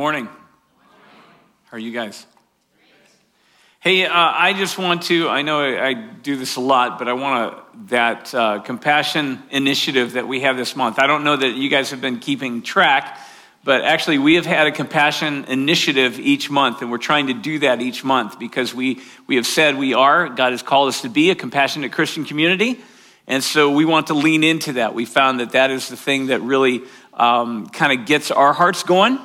morning. How are you guys? Hey, uh, I just want to, I know I, I, do this a lot, but I want to, that uh, compassion initiative that we have this month. I don't know that you guys have been keeping track, but actually we have had a compassion initiative each month, and we're trying to do that each month because we, we have said we are, God has called us to be a compassionate Christian community. And so we want to lean into that. We found that that is the thing that really um, kind of gets our hearts going.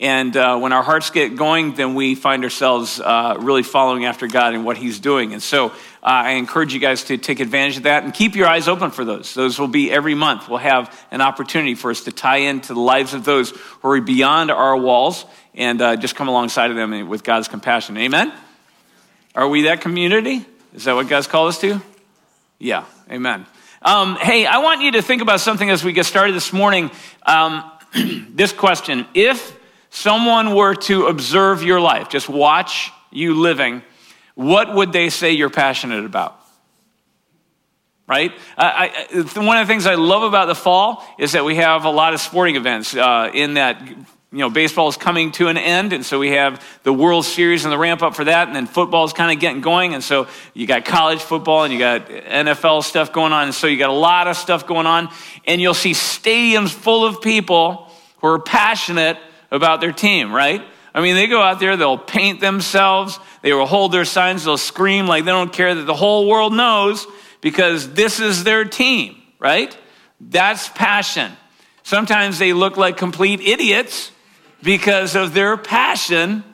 And uh, when our hearts get going, then we find ourselves uh, really following after God and what He's doing. And so uh, I encourage you guys to take advantage of that and keep your eyes open for those. Those will be every month. We'll have an opportunity for us to tie into the lives of those who are beyond our walls and uh, just come alongside of them with God's compassion. Amen? Are we that community? Is that what God's called us to? Yeah, amen. Um, hey, I want you to think about something as we get started this morning. Um, this question If someone were to observe your life, just watch you living, what would they say you're passionate about? Right? I, I, one of the things I love about the fall is that we have a lot of sporting events uh, in that you know, baseball is coming to an end, and so we have the World Series and the ramp up for that, and then football is kind of getting going, and so you got college football and you got NFL stuff going on, and so you got a lot of stuff going on, and you'll see stadiums full of people who are passionate about their team, right? I mean, they go out there, they'll paint themselves, they will hold their signs, they'll scream like they don't care that the whole world knows because this is their team, right? That's passion. Sometimes they look like complete idiots because of their passion,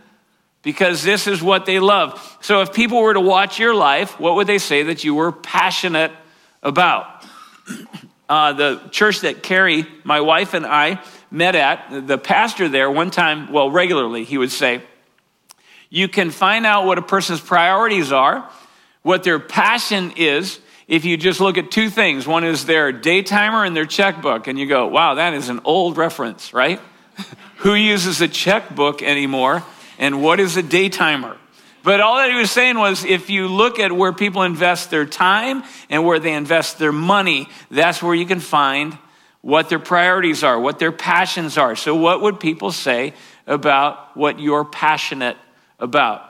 because this is what they love. So if people were to watch your life, what would they say that you were passionate about? Uh, the church that Carrie, my wife, and I met at, the pastor there, one time, well, regularly, he would say, You can find out what a person's priorities are, what their passion is, if you just look at two things. One is their daytimer and their checkbook, and you go, Wow, that is an old reference, right? Who uses a checkbook anymore? And what is a daytimer? But all that he was saying was if you look at where people invest their time and where they invest their money, that's where you can find what their priorities are, what their passions are. So, what would people say about what you're passionate about?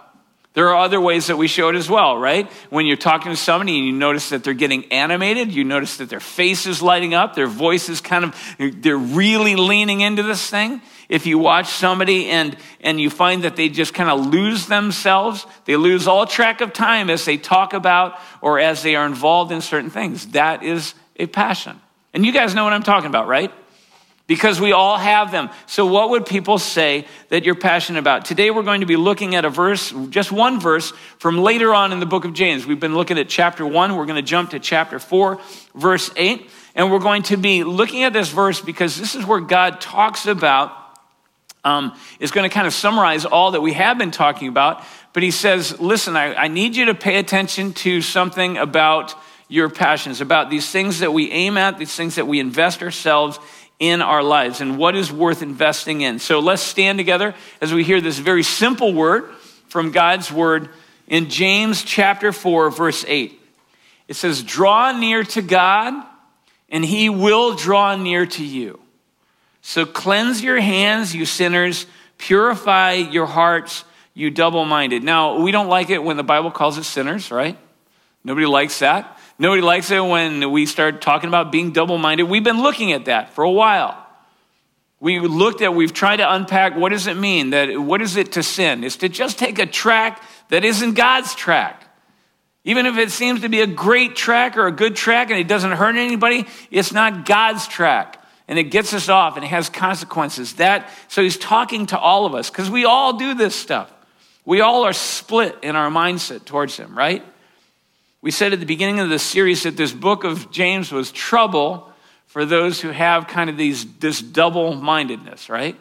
There are other ways that we show it as well, right? When you're talking to somebody and you notice that they're getting animated, you notice that their face is lighting up, their voice is kind of, they're really leaning into this thing. If you watch somebody and, and you find that they just kind of lose themselves, they lose all track of time as they talk about or as they are involved in certain things, that is a passion. And you guys know what I'm talking about, right? because we all have them. So, what would people say that you're passionate about? Today, we're going to be looking at a verse, just one verse from later on in the book of James. We've been looking at chapter one. We're going to jump to chapter four, verse eight. And we're going to be looking at this verse because this is where God talks about, um, is going to kind of summarize all that we have been talking about. But he says, Listen, I, I need you to pay attention to something about your passions, about these things that we aim at, these things that we invest ourselves in our lives and what is worth investing in. So let's stand together as we hear this very simple word from God's word in James chapter 4, verse 8. It says, Draw near to God, and he will draw near to you. So cleanse your hands, you sinners, purify your hearts, you double minded. Now, we don't like it when the Bible calls us sinners, right? Nobody likes that. Nobody likes it when we start talking about being double minded. We've been looking at that for a while. We looked at, we've tried to unpack what does it mean? That what is it to sin? It's to just take a track that isn't God's track. Even if it seems to be a great track or a good track and it doesn't hurt anybody, it's not God's track. And it gets us off and it has consequences. That so he's talking to all of us because we all do this stuff. We all are split in our mindset towards him, right? We said at the beginning of the series that this book of James was trouble for those who have kind of these, this double mindedness, right?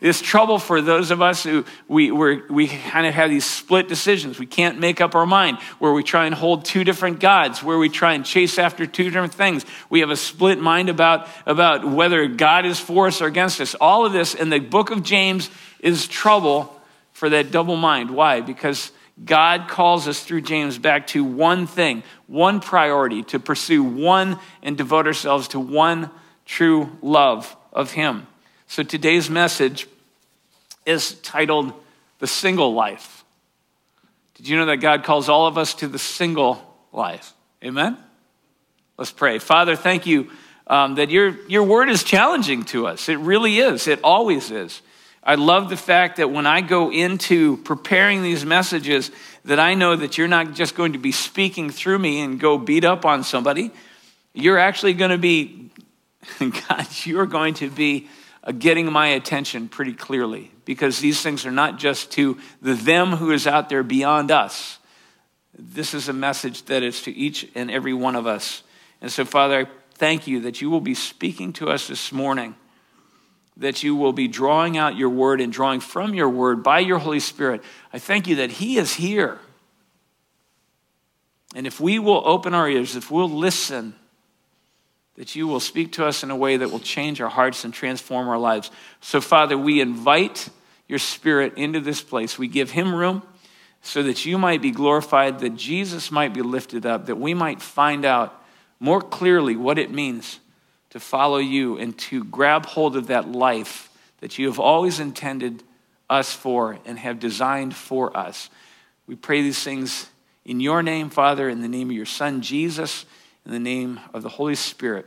It's trouble for those of us who we, we kind of have these split decisions. We can't make up our mind, where we try and hold two different gods, where we try and chase after two different things. We have a split mind about, about whether God is for us or against us. All of this in the book of James is trouble for that double mind. Why? Because God calls us through James back to one thing, one priority, to pursue one and devote ourselves to one true love of Him. So today's message is titled The Single Life. Did you know that God calls all of us to the single life? Amen? Let's pray. Father, thank you um, that your, your word is challenging to us. It really is, it always is. I love the fact that when I go into preparing these messages, that I know that you're not just going to be speaking through me and go beat up on somebody. You're actually going to be, God, you're going to be uh, getting my attention pretty clearly because these things are not just to the them who is out there beyond us. This is a message that is to each and every one of us. And so, Father, I thank you that you will be speaking to us this morning that you will be drawing out your word and drawing from your word by your Holy Spirit. I thank you that He is here. And if we will open our ears, if we'll listen, that you will speak to us in a way that will change our hearts and transform our lives. So, Father, we invite your Spirit into this place. We give Him room so that you might be glorified, that Jesus might be lifted up, that we might find out more clearly what it means to follow you and to grab hold of that life that you have always intended us for and have designed for us. We pray these things in your name, Father, in the name of your Son, Jesus, in the name of the Holy Spirit,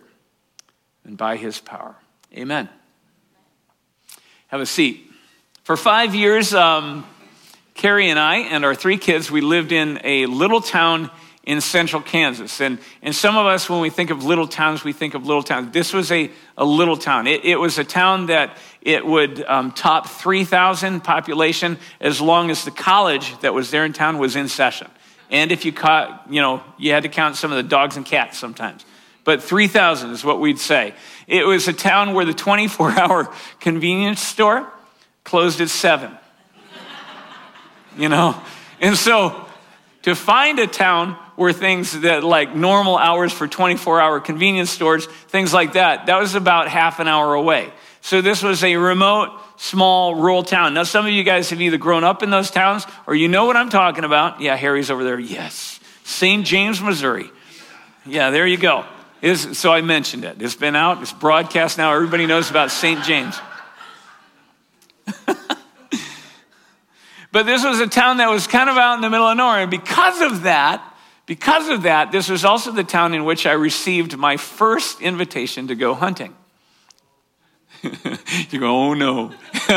and by his power. Amen. Have a seat. For five years, um, Carrie and I and our three kids, we lived in a little town in central Kansas. And, and some of us, when we think of little towns, we think of little towns. This was a, a little town. It, it was a town that it would um, top 3,000 population as long as the college that was there in town was in session. And if you caught, you know, you had to count some of the dogs and cats sometimes. But 3,000 is what we'd say. It was a town where the 24 hour convenience store closed at 7. you know? And so to find a town were things that like normal hours for 24 hour convenience stores, things like that. That was about half an hour away. So this was a remote, small, rural town. Now, some of you guys have either grown up in those towns or you know what I'm talking about. Yeah, Harry's over there. Yes. St. James, Missouri. Yeah, there you go. It's, so I mentioned it. It's been out, it's broadcast now. Everybody knows about St. James. but this was a town that was kind of out in the middle of nowhere. And because of that, because of that, this was also the town in which I received my first invitation to go hunting. you go, oh no.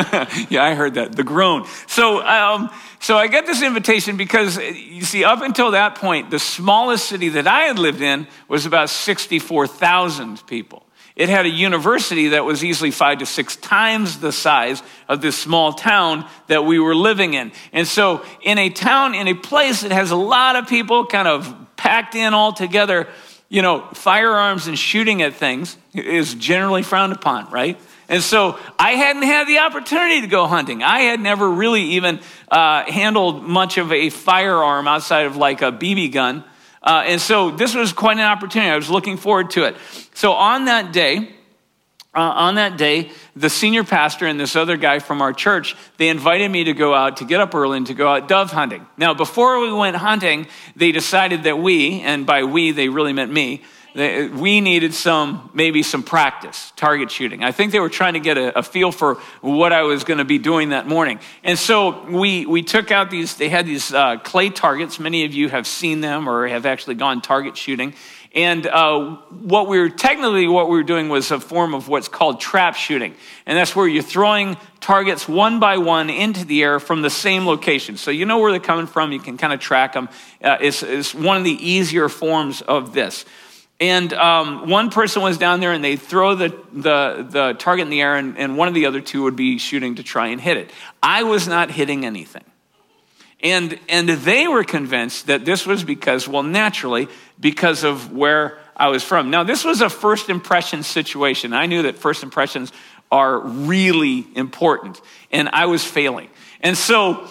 yeah, I heard that. The groan. So, um, so I get this invitation because you see, up until that point, the smallest city that I had lived in was about 64,000 people. It had a university that was easily five to six times the size of this small town that we were living in. And so, in a town, in a place that has a lot of people kind of packed in all together, you know, firearms and shooting at things is generally frowned upon, right? And so I hadn't had the opportunity to go hunting. I had never really even uh, handled much of a firearm outside of like a BB gun. Uh, and so this was quite an opportunity. I was looking forward to it. So on that day, uh, on that day, the senior pastor and this other guy from our church, they invited me to go out, to get up early and to go out dove hunting. Now, before we went hunting, they decided that we, and by we, they really meant me, we needed some, maybe some practice, target shooting. I think they were trying to get a, a feel for what I was going to be doing that morning. And so we, we took out these, they had these uh, clay targets. Many of you have seen them or have actually gone target shooting. And uh, what we were technically what we were doing was a form of what's called trap shooting, and that's where you're throwing targets one by one into the air from the same location. So you know where they're coming from. You can kind of track them. Uh, it's, it's one of the easier forms of this. And um, one person was down there and they throw the, the, the target in the air, and, and one of the other two would be shooting to try and hit it. I was not hitting anything. And, and they were convinced that this was because, well, naturally, because of where I was from. Now, this was a first impression situation. I knew that first impressions are really important, and I was failing. And so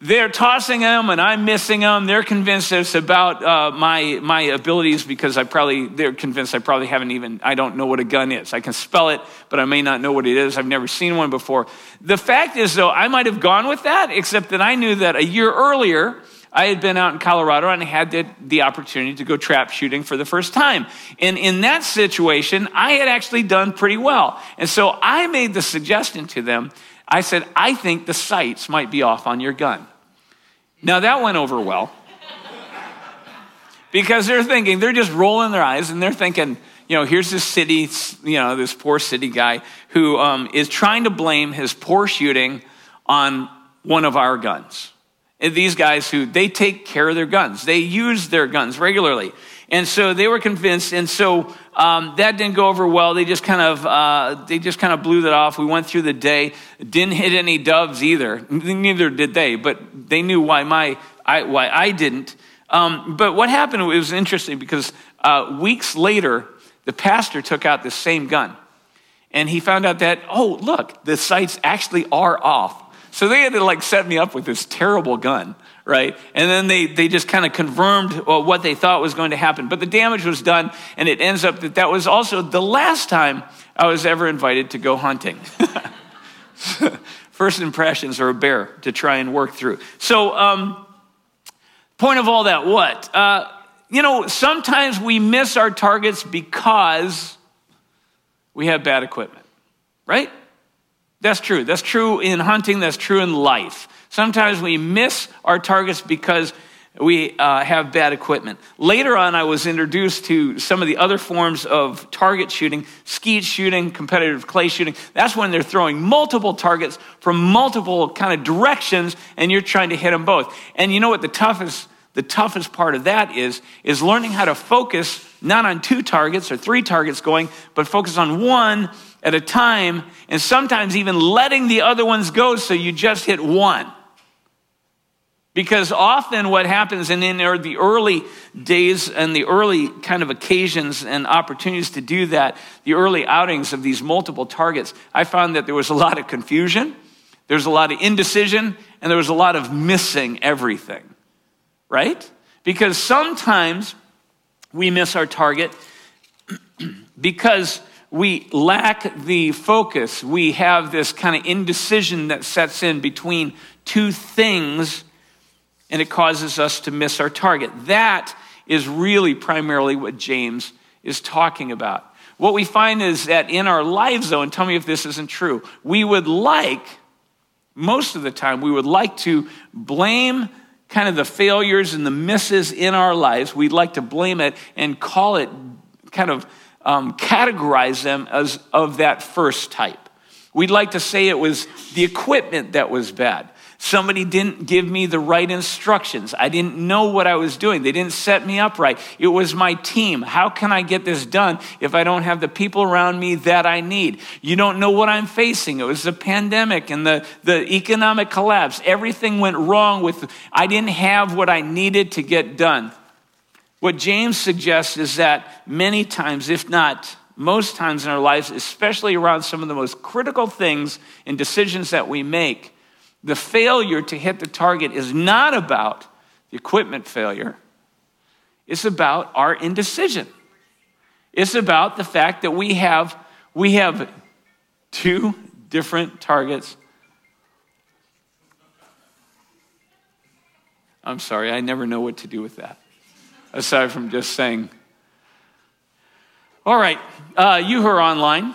they're tossing them and I'm missing them. They're convinced it's about uh, my, my abilities because I probably, they're convinced I probably haven't even, I don't know what a gun is. I can spell it, but I may not know what it is. I've never seen one before. The fact is, though, I might have gone with that, except that I knew that a year earlier, I had been out in Colorado and had the, the opportunity to go trap shooting for the first time. And in that situation, I had actually done pretty well. And so I made the suggestion to them I said, I think the sights might be off on your gun. Now that went over well. because they're thinking, they're just rolling their eyes and they're thinking, you know, here's this city, you know, this poor city guy who um, is trying to blame his poor shooting on one of our guns. And these guys who they take care of their guns, they use their guns regularly. And so they were convinced, and so um, that didn't go over well. They just kind of uh, they just kind of blew that off. We went through the day, didn't hit any doves either. Neither did they, but they knew why my I, why I didn't. Um, but what happened? It was interesting because uh, weeks later, the pastor took out the same gun, and he found out that oh look, the sights actually are off. So they had to like set me up with this terrible gun right? And then they, they just kind of confirmed well, what they thought was going to happen. But the damage was done, and it ends up that that was also the last time I was ever invited to go hunting. First impressions are a bear to try and work through. So, um, point of all that, what? Uh, you know, sometimes we miss our targets because we have bad equipment, right? That's true. That's true in hunting, that's true in life. Sometimes we miss our targets because we uh, have bad equipment. Later on, I was introduced to some of the other forms of target shooting, skeet shooting, competitive clay shooting. That's when they're throwing multiple targets from multiple kind of directions, and you're trying to hit them both. And you know what the toughest the toughest part of that is is learning how to focus not on two targets or three targets going, but focus on one at a time, and sometimes even letting the other ones go so you just hit one. Because often what happens, and in the early days and the early kind of occasions and opportunities to do that, the early outings of these multiple targets, I found that there was a lot of confusion, there was a lot of indecision, and there was a lot of missing everything, right? Because sometimes we miss our target because we lack the focus. We have this kind of indecision that sets in between two things and it causes us to miss our target. That is really primarily what James is talking about. What we find is that in our lives, though, and tell me if this isn't true, we would like, most of the time, we would like to blame kind of the failures and the misses in our lives. We'd like to blame it and call it, kind of um, categorize them as of that first type. We'd like to say it was the equipment that was bad. Somebody didn't give me the right instructions. I didn't know what I was doing. They didn't set me up right. It was my team. How can I get this done if I don't have the people around me that I need? You don't know what I'm facing. It was the pandemic and the, the economic collapse. Everything went wrong with, I didn't have what I needed to get done. What James suggests is that many times, if not most times in our lives, especially around some of the most critical things and decisions that we make, the failure to hit the target is not about the equipment failure, it's about our indecision. It's about the fact that we have, we have two different targets. I'm sorry, I never know what to do with that, aside from just saying, all right, uh, you who are online,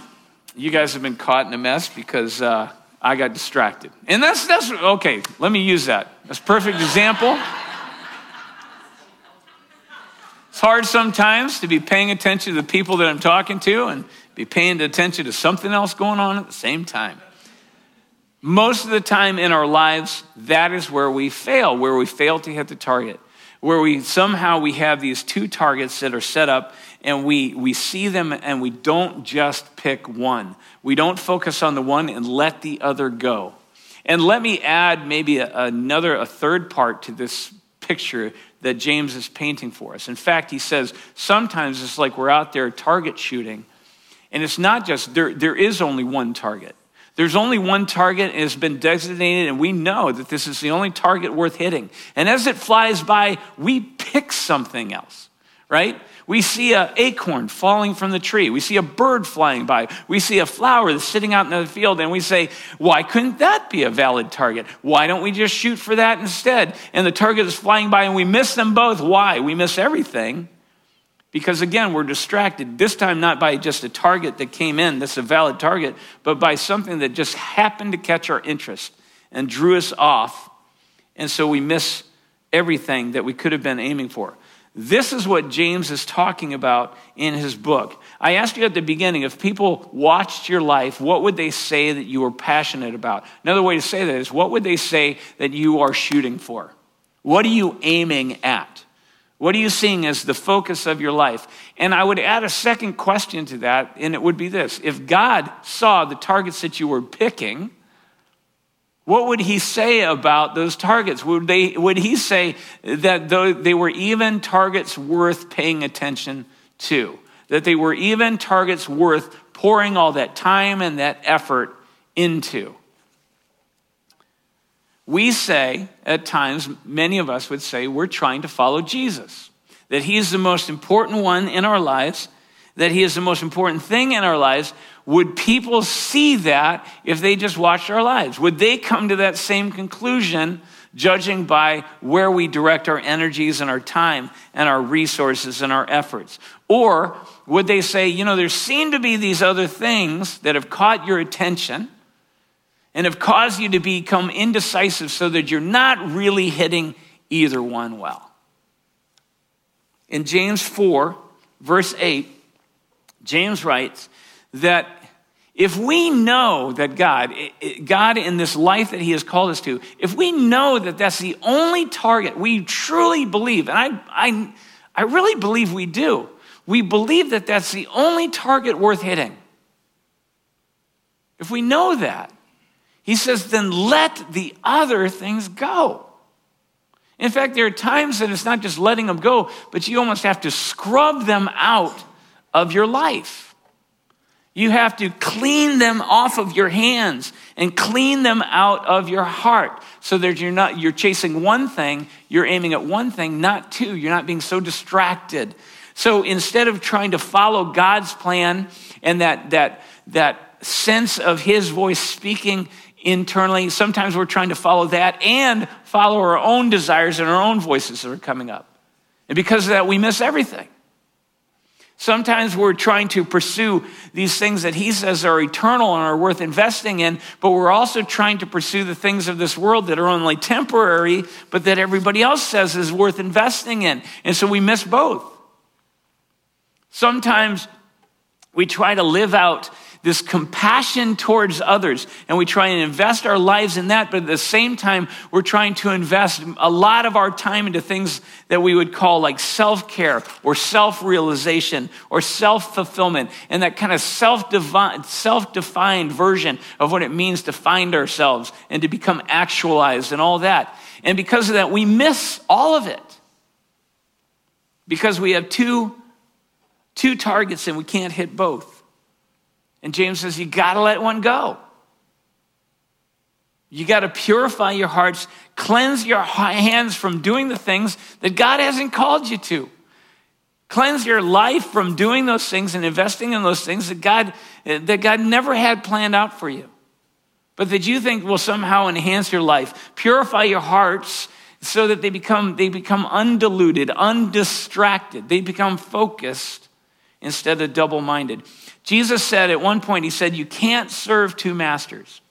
you guys have been caught in a mess because uh, I got distracted. And that's, that's okay, let me use that. That's perfect example. It's hard sometimes to be paying attention to the people that I'm talking to and be paying attention to something else going on at the same time. Most of the time in our lives, that is where we fail, where we fail to hit the target, where we somehow we have these two targets that are set up and we, we see them and we don't just pick one. We don't focus on the one and let the other go. And let me add maybe a, another, a third part to this picture that James is painting for us. In fact, he says sometimes it's like we're out there target shooting, and it's not just, there, there is only one target. There's only one target and it's been designated, and we know that this is the only target worth hitting. And as it flies by, we pick something else, right? We see an acorn falling from the tree. We see a bird flying by. We see a flower that's sitting out in the field, and we say, Why couldn't that be a valid target? Why don't we just shoot for that instead? And the target is flying by, and we miss them both. Why? We miss everything Because again, we're distracted, this time not by just a target that came in, that's a valid target, but by something that just happened to catch our interest and drew us off. And so we miss everything that we could have been aiming for. This is what James is talking about in his book. I asked you at the beginning if people watched your life, what would they say that you were passionate about? Another way to say that is what would they say that you are shooting for? What are you aiming at? What are you seeing as the focus of your life? And I would add a second question to that, and it would be this If God saw the targets that you were picking, what would he say about those targets? Would, they, would he say that they were even targets worth paying attention to? That they were even targets worth pouring all that time and that effort into? We say, at times, many of us would say, we're trying to follow Jesus, that he is the most important one in our lives, that he is the most important thing in our lives. Would people see that if they just watched our lives? Would they come to that same conclusion, judging by where we direct our energies and our time and our resources and our efforts? Or would they say, you know, there seem to be these other things that have caught your attention and have caused you to become indecisive so that you're not really hitting either one well? In James 4, verse 8, James writes that if we know that God, God in this life that He has called us to, if we know that that's the only target, we truly believe, and I, I, I really believe we do, we believe that that's the only target worth hitting. If we know that, He says, then let the other things go. In fact, there are times that it's not just letting them go, but you almost have to scrub them out of your life. You have to clean them off of your hands and clean them out of your heart so that you're not you're chasing one thing, you're aiming at one thing, not two. You're not being so distracted. So instead of trying to follow God's plan and that that that sense of his voice speaking internally, sometimes we're trying to follow that and follow our own desires and our own voices that are coming up. And because of that, we miss everything. Sometimes we're trying to pursue these things that he says are eternal and are worth investing in, but we're also trying to pursue the things of this world that are only temporary, but that everybody else says is worth investing in. And so we miss both. Sometimes we try to live out this compassion towards others. And we try and invest our lives in that, but at the same time, we're trying to invest a lot of our time into things that we would call like self care or self realization or self fulfillment and that kind of self defined version of what it means to find ourselves and to become actualized and all that. And because of that, we miss all of it because we have two, two targets and we can't hit both. And James says, you got to let one go. You got to purify your hearts, cleanse your hands from doing the things that God hasn't called you to. Cleanse your life from doing those things and investing in those things that God, that God never had planned out for you, but that you think will somehow enhance your life. Purify your hearts so that they become, they become undiluted, undistracted. They become focused instead of double minded. Jesus said at one point, He said, You can't serve two masters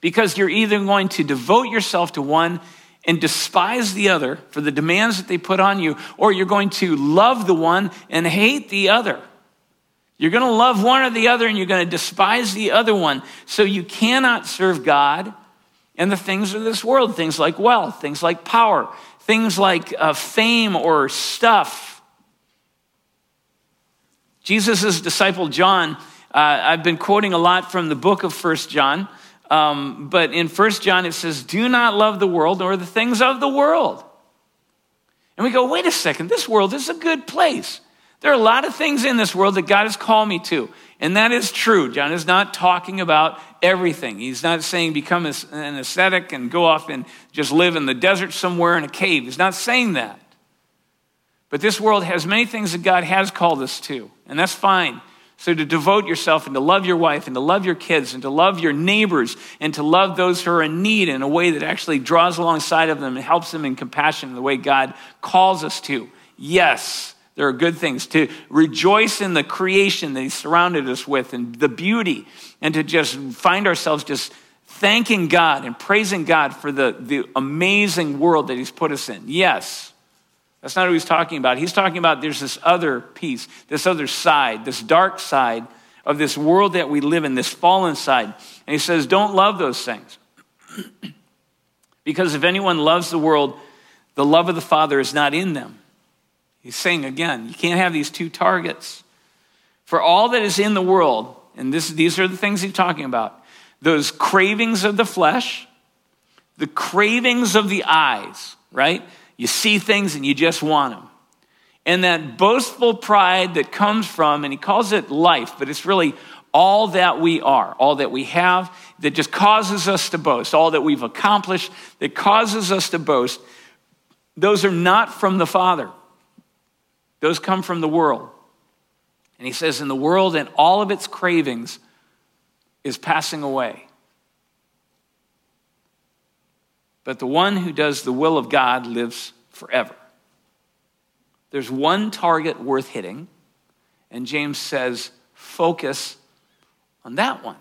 because you're either going to devote yourself to one and despise the other for the demands that they put on you, or you're going to love the one and hate the other. You're going to love one or the other and you're going to despise the other one. So you cannot serve God and the things of this world, things like wealth, things like power, things like uh, fame or stuff Jesus' disciple John, uh, I've been quoting a lot from the book of First John, um, but in First John it says, Do not love the world nor the things of the world. And we go, wait a second, this world is a good place. There are a lot of things in this world that God has called me to. And that is true. John is not talking about everything. He's not saying become an ascetic and go off and just live in the desert somewhere in a cave. He's not saying that. But this world has many things that God has called us to, and that's fine. So to devote yourself and to love your wife and to love your kids and to love your neighbors and to love those who are in need in a way that actually draws alongside of them and helps them in compassion the way God calls us to. Yes, There are good things to rejoice in the creation that He surrounded us with and the beauty, and to just find ourselves just thanking God and praising God for the, the amazing world that He's put us in. Yes, that's not what He's talking about. He's talking about there's this other piece, this other side, this dark side of this world that we live in, this fallen side. And He says, don't love those things. because if anyone loves the world, the love of the Father is not in them. He's saying again, you can't have these two targets. For all that is in the world, and this, these are the things he's talking about those cravings of the flesh, the cravings of the eyes, right? You see things and you just want them. And that boastful pride that comes from, and he calls it life, but it's really all that we are, all that we have, that just causes us to boast, all that we've accomplished that causes us to boast. Those are not from the Father. Those come from the world. And he says, in the world and all of its cravings is passing away. But the one who does the will of God lives forever. There's one target worth hitting, and James says, focus on that one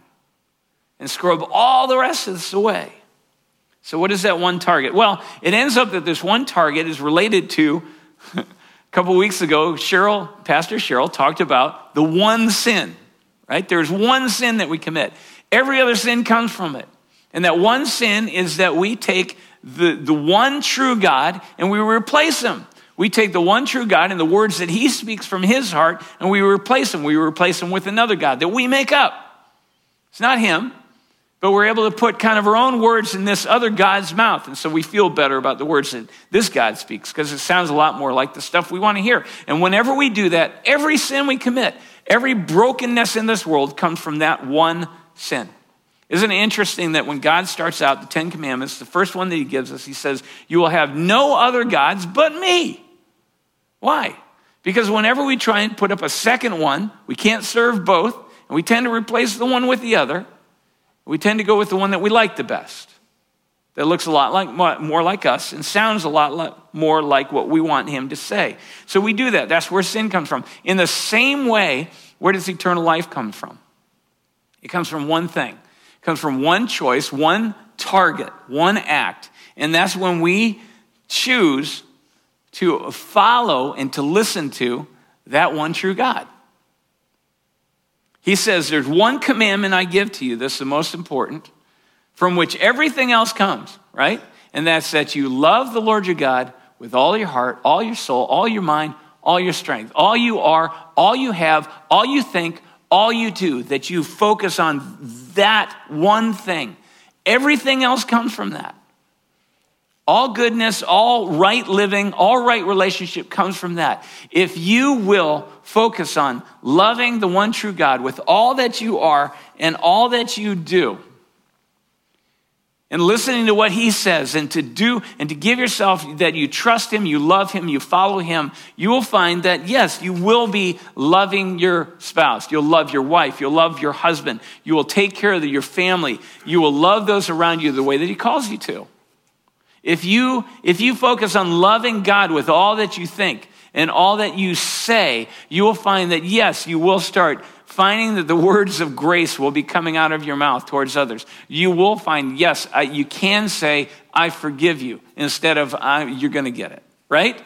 and scrub all the rest of this away. So, what is that one target? Well, it ends up that this one target is related to a couple weeks ago, Cheryl, Pastor Cheryl, talked about the one sin, right? There's one sin that we commit. Every other sin comes from it. And that one sin is that we take the, the one true God and we replace him. We take the one true God and the words that he speaks from his heart and we replace them. We replace them with another God that we make up. It's not him, but we're able to put kind of our own words in this other God's mouth. And so we feel better about the words that this God speaks because it sounds a lot more like the stuff we want to hear. And whenever we do that, every sin we commit, every brokenness in this world comes from that one sin. Isn't it interesting that when God starts out the Ten Commandments, the first one that He gives us, He says, You will have no other gods but me. Why? Because whenever we try and put up a second one, we can't serve both, and we tend to replace the one with the other. We tend to go with the one that we like the best, that looks a lot like, more like us and sounds a lot more like what we want him to say. So we do that. That's where sin comes from. In the same way, where does eternal life come from? It comes from one thing. Comes from one choice, one target, one act. And that's when we choose to follow and to listen to that one true God. He says, There's one commandment I give to you, this is the most important, from which everything else comes, right? And that's that you love the Lord your God with all your heart, all your soul, all your mind, all your strength, all you are, all you have, all you think, all you do, that you focus on that one thing. Everything else comes from that. All goodness, all right living, all right relationship comes from that. If you will focus on loving the one true God with all that you are and all that you do, and listening to what he says and to do and to give yourself that you trust him, you love him, you follow him, you will find that yes, you will be loving your spouse. You'll love your wife. You'll love your husband. You will take care of your family. You will love those around you the way that he calls you to. If you, if you focus on loving God with all that you think and all that you say, you will find that, yes, you will start finding that the words of grace will be coming out of your mouth towards others. You will find, yes, I, you can say, I forgive you, instead of, you're going to get it, right?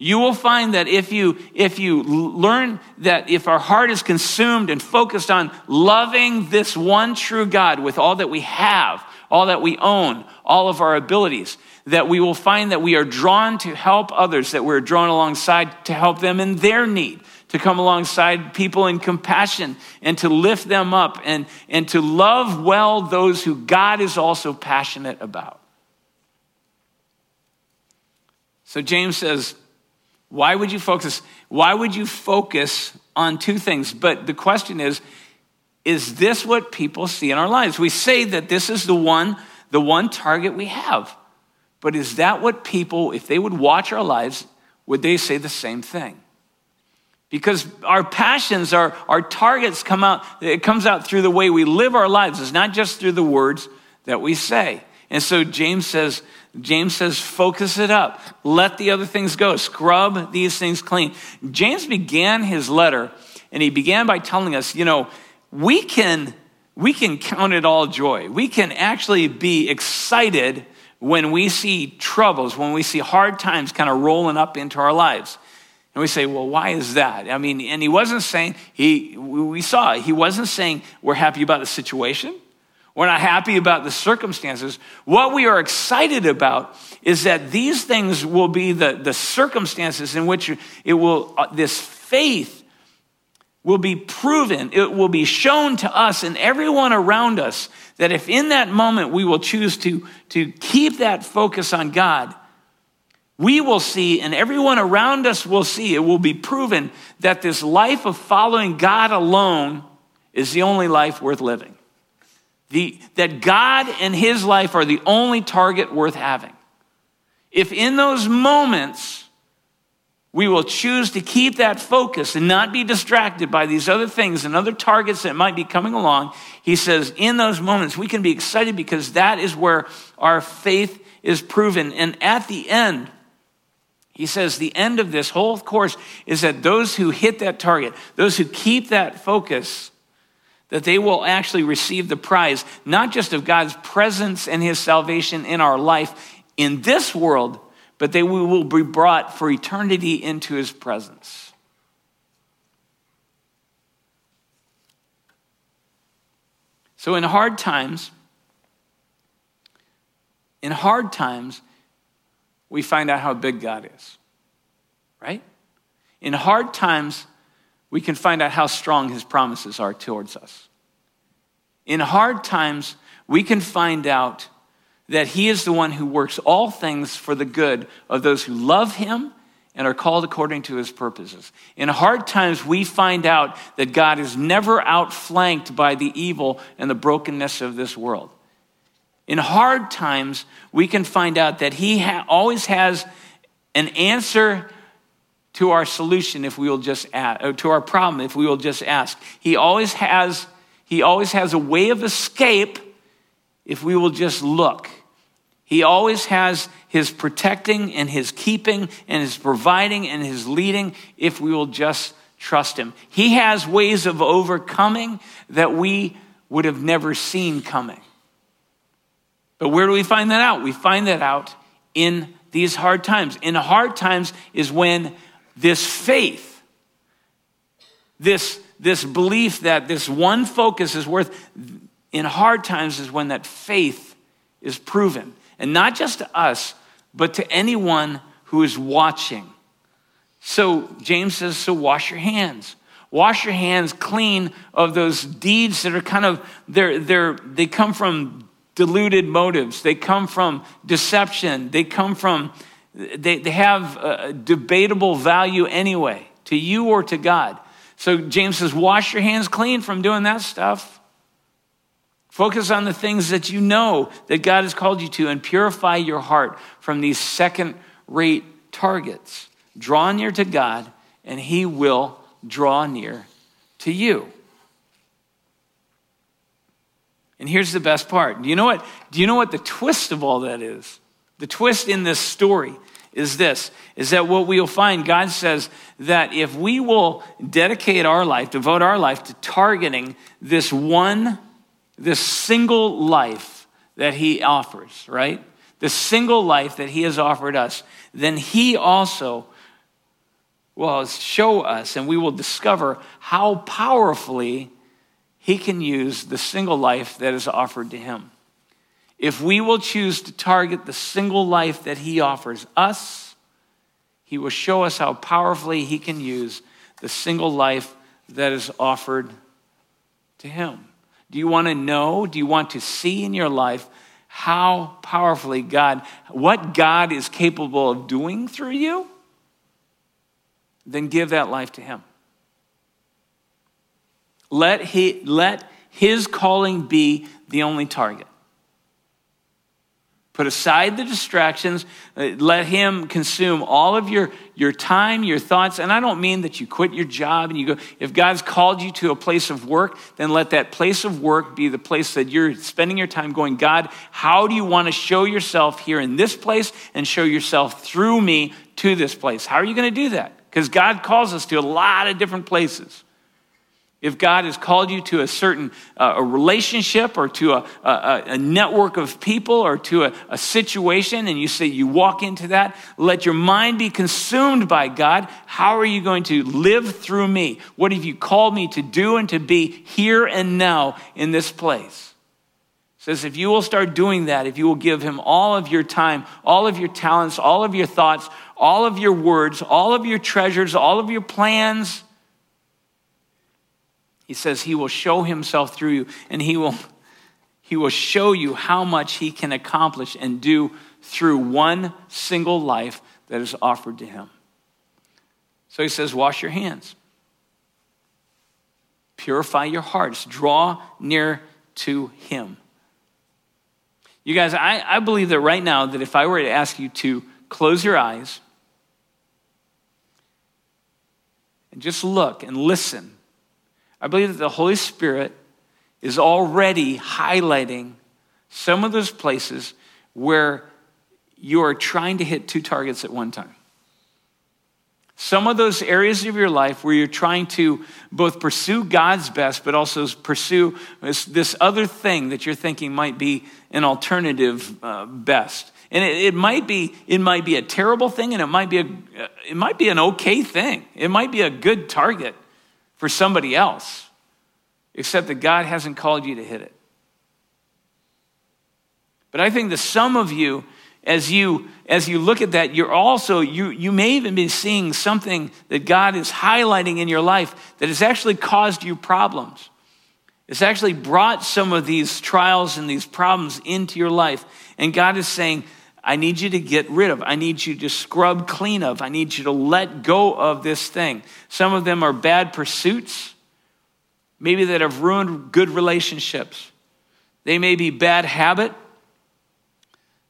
You will find that if you, if you learn that if our heart is consumed and focused on loving this one true God with all that we have, all that we own, all of our abilities, that we will find that we are drawn to help others, that we're drawn alongside to help them in their need, to come alongside people in compassion and to lift them up and, and to love well those who God is also passionate about. So James says, why would you focus? Why would you focus on two things? But the question is, is this what people see in our lives? We say that this is the one, the one target we have. But is that what people, if they would watch our lives, would they say the same thing? Because our passions, our, our targets come out, it comes out through the way we live our lives. It's not just through the words that we say. And so James says James says, focus it up. Let the other things go. Scrub these things clean. James began his letter, and he began by telling us, you know, we can, we can count it all joy. We can actually be excited when we see troubles, when we see hard times kind of rolling up into our lives. And we say, well, why is that? I mean, and he wasn't saying, he, we saw, he wasn't saying we're happy about the situation. We're not happy about the circumstances. What we are excited about is that these things will be the, the circumstances in which it will, uh, this faith will be proven. It will be shown to us and everyone around us that if in that moment we will choose to, to keep that focus on God, we will see, and everyone around us will see, it will be proven that this life of following God alone is the only life worth living. The, that God and his life are the only target worth having. If in those moments we will choose to keep that focus and not be distracted by these other things and other targets that might be coming along, he says, in those moments we can be excited because that is where our faith is proven. And at the end, he says the end of this whole course is that those who hit that target, those who keep that focus, that they will actually receive the prize, not just of God's presence and his salvation in our life in this world, but they will be brought for eternity into his presence. So, in hard times, in hard times, we find out how big God is, right? In hard times, we can find out how strong his promises are towards us. In hard times, we can find out that he is the one who works all things for the good of those who love him and are called according to his purposes. In hard times, we find out that God is never outflanked by the evil and the brokenness of this world. In hard times, we can find out that he ha- always has an answer to our solution if we will just ask, uh, to our problem if we will just ask. He always has, he always has a way of escape if we will just look. He always has his protecting and his keeping and his providing and his leading if we will just trust him. He has ways of overcoming that we would have never seen coming. But where do we find that out? We find that out in these hard times. In hard times is when this faith, this, this belief that this one focus is worth, in hard times is when that faith is proven. And not just to us, but to anyone who is watching. So James says, so wash your hands. Wash your hands clean of those deeds that are kind of, they're, they're, they come from deluded motives. They come from deception. They come from, they, they have debatable value anyway, to you or to God. So James says, wash your hands clean from doing that stuff. Focus on the things that you know that God has called you to and purify your heart from these second rate targets. Draw near to God, and He will draw near to you. And here's the best part. Do you know what? Do you know what the twist of all that is? The twist in this story is this is that what we'll find God says that if we will dedicate our life, devote our life to targeting this one this single life that he offers, right? The single life that he has offered us, then he also will show us and we will discover how powerfully he can use the single life that is offered to him. If we will choose to target the single life that he offers us, he will show us how powerfully he can use the single life that is offered to him. Do you want to know? Do you want to see in your life how powerfully God, what God is capable of doing through you? Then give that life to Him. Let, he, let His calling be the only target. Put aside the distractions. Uh, let Him consume all of your, your time, your thoughts. And I don't mean that you quit your job and you go, if God's called you to a place of work, then let that place of work be the place that you're spending your time going, God, how do you want to show yourself here in this place and show yourself through me to this place? How are you going to do that? Because God calls us to a lot of different places. If God has called you to a certain uh, a relationship or to a, a, a network of people or to a, a situation, and you say you walk into that, let your mind be consumed by God. How are you going to live through me? What have you called me to do and to be here and now in this place? It says if you will start doing that, if you will give him all of your time, all of your talents, all of your thoughts, all of your words, all of your treasures, all of your plans, he says he will show himself through you and he will, he will show you how much he can accomplish and do through one single life that is offered to him. So he says, Wash your hands, purify your hearts, draw near to him. You guys, I, I believe that right now, that if I were to ask you to close your eyes and just look and listen I believe that the Holy Spirit is already highlighting some of those places where you are trying to hit two targets at one time. Some of those areas of your life where you're trying to both pursue God's best, but also pursue this, this other thing that you're thinking might be an alternative uh, best. And it, it, might be, it might be a terrible thing, and it might be a, it might be an okay thing. It might be a good target for somebody else, except that God hasn't called you to hit it. But I think that some of you, as you as you look at that, you're also you you may even be seeing something that God is highlighting in your life that has actually caused you problems. It's actually brought some of these trials and these problems into your life. And God is saying, I need you to get rid of. I need you to scrub clean of. I need you to let go of this thing. Some of them are bad pursuits, maybe that have ruined good relationships. They may be bad habit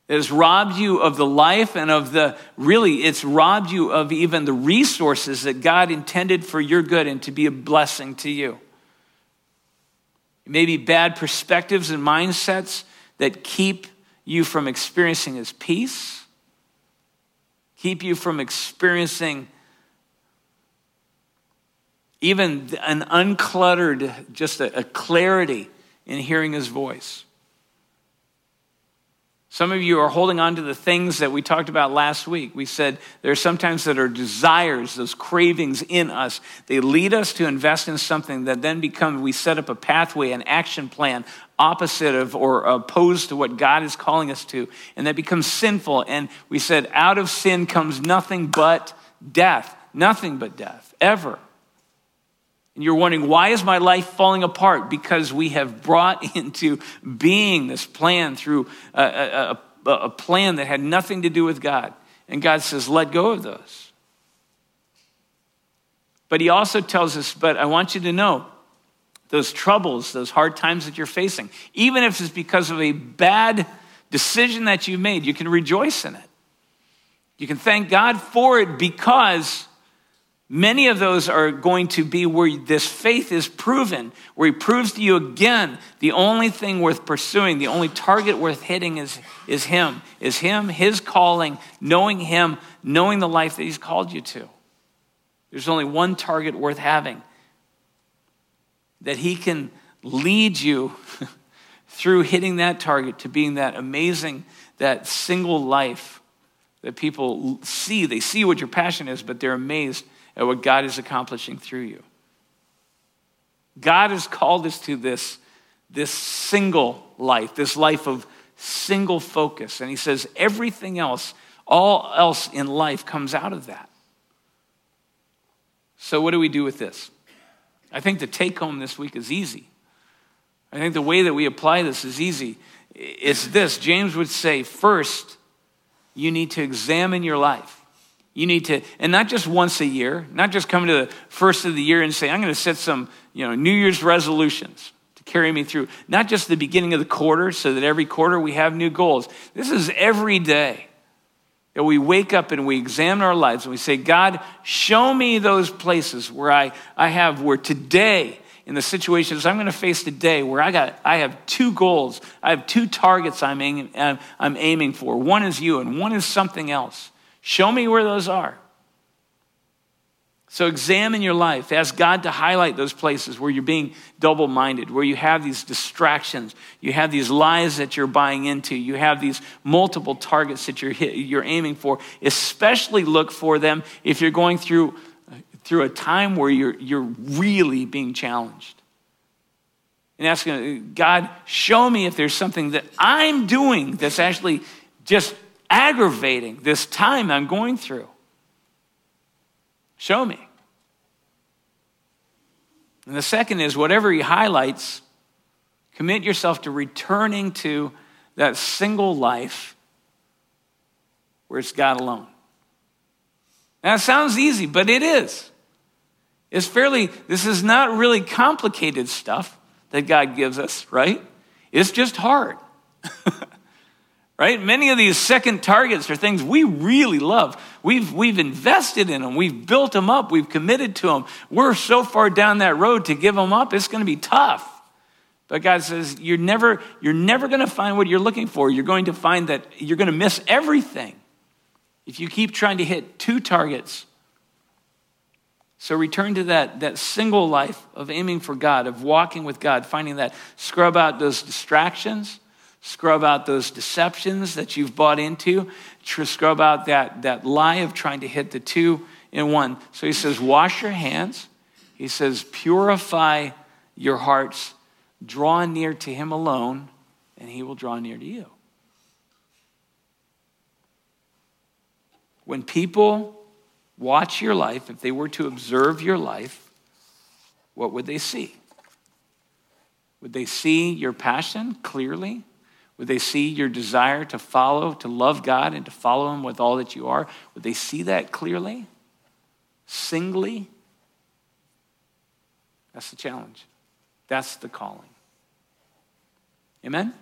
that has robbed you of the life and of the, really, it's robbed you of even the resources that God intended for your good and to be a blessing to you. Maybe bad perspectives and mindsets that keep you from experiencing His peace, keep you from experiencing even an uncluttered, just a, a clarity in hearing His voice. Some of you are holding on to the things that we talked about last week. We said there are sometimes that are desires, those cravings in us. They lead us to invest in something that then becomes, we set up a pathway, an action plan opposite of or opposed to what God is calling us to. And that becomes sinful. And we said, out of sin comes nothing but death. Nothing but death, ever. And you're wondering, why is my life falling apart? Because we have brought into being this plan through a, a, a, a, plan that had nothing to do with God. And God says, let go of those. But He also tells us, but I want you to know those troubles, those hard times that you're facing, even if it's because of a bad decision that you made, you can rejoice in it. You can thank God for it because Many of those are going to be where this faith is proven, where he proves to you again the only thing worth pursuing, the only target worth hitting is, is him, is him, his calling, knowing him, knowing the life that he's called you to. There's only one target worth having that he can lead you through hitting that target to being that amazing, that single life that people see. They see what your passion is, but they're amazed at what God is accomplishing through you. God has called us to this, this single life, this life of single focus. And He says everything else, all else in life comes out of that. So, what do we do with this? I think the take home this week is easy. I think the way that we apply this is easy. It's this James would say, first, you need to examine your life. You need to, and not just once a year, not just come to the first of the year and say, I'm going to set some, you know, New Year's resolutions to carry me through. Not just the beginning of the quarter, so that every quarter we have new goals. This is every day that we wake up and we examine our lives and we say, God, show me those places where I, I have, where today, in the situations I'm going to face today, where I, got, I have two goals, I have two targets I'm aiming, I'm aiming for. One is you, and one is something else. Show me where those are. So examine your life. Ask God to highlight those places where you're being double minded, where you have these distractions, you have these lies that you're buying into, you have these multiple targets that you're, you're aiming for. Especially look for them if you're going through, through a time where you're, you're really being challenged. And asking uh, God, show me if there's something that I'm doing that's actually just aggravating this time I'm going through. Show me. And the second is whatever he highlights, commit yourself to returning to that single life where it's God alone. Now, it sounds easy, but it is. It's fairly, this is not really complicated stuff that God gives us, right? It's just hard. right? Many of these second targets are things we really love. We've, we've invested in them, we've built them up, we've committed to them. We're so far down that road to give them up, it's going to be tough. But God says, you're never, you're never going to find what you're looking for. You're going to find that you're going to miss everything if you keep trying to hit two targets. So return to that, that single life of aiming for God, of walking with God, finding that, scrub out those distractions Scrub out those deceptions that you've bought into. Scrub out that, that lie of trying to hit the two in one. So he says, Wash your hands. He says, Purify your hearts. Draw near to him alone, and he will draw near to you. When people watch your life, if they were to observe your life, what would they see? Would they see your passion clearly? Would they see your desire to follow, to love God, and to follow Him with all that you are? Would they see that clearly? Singly? That's the challenge. That's the calling. Amen?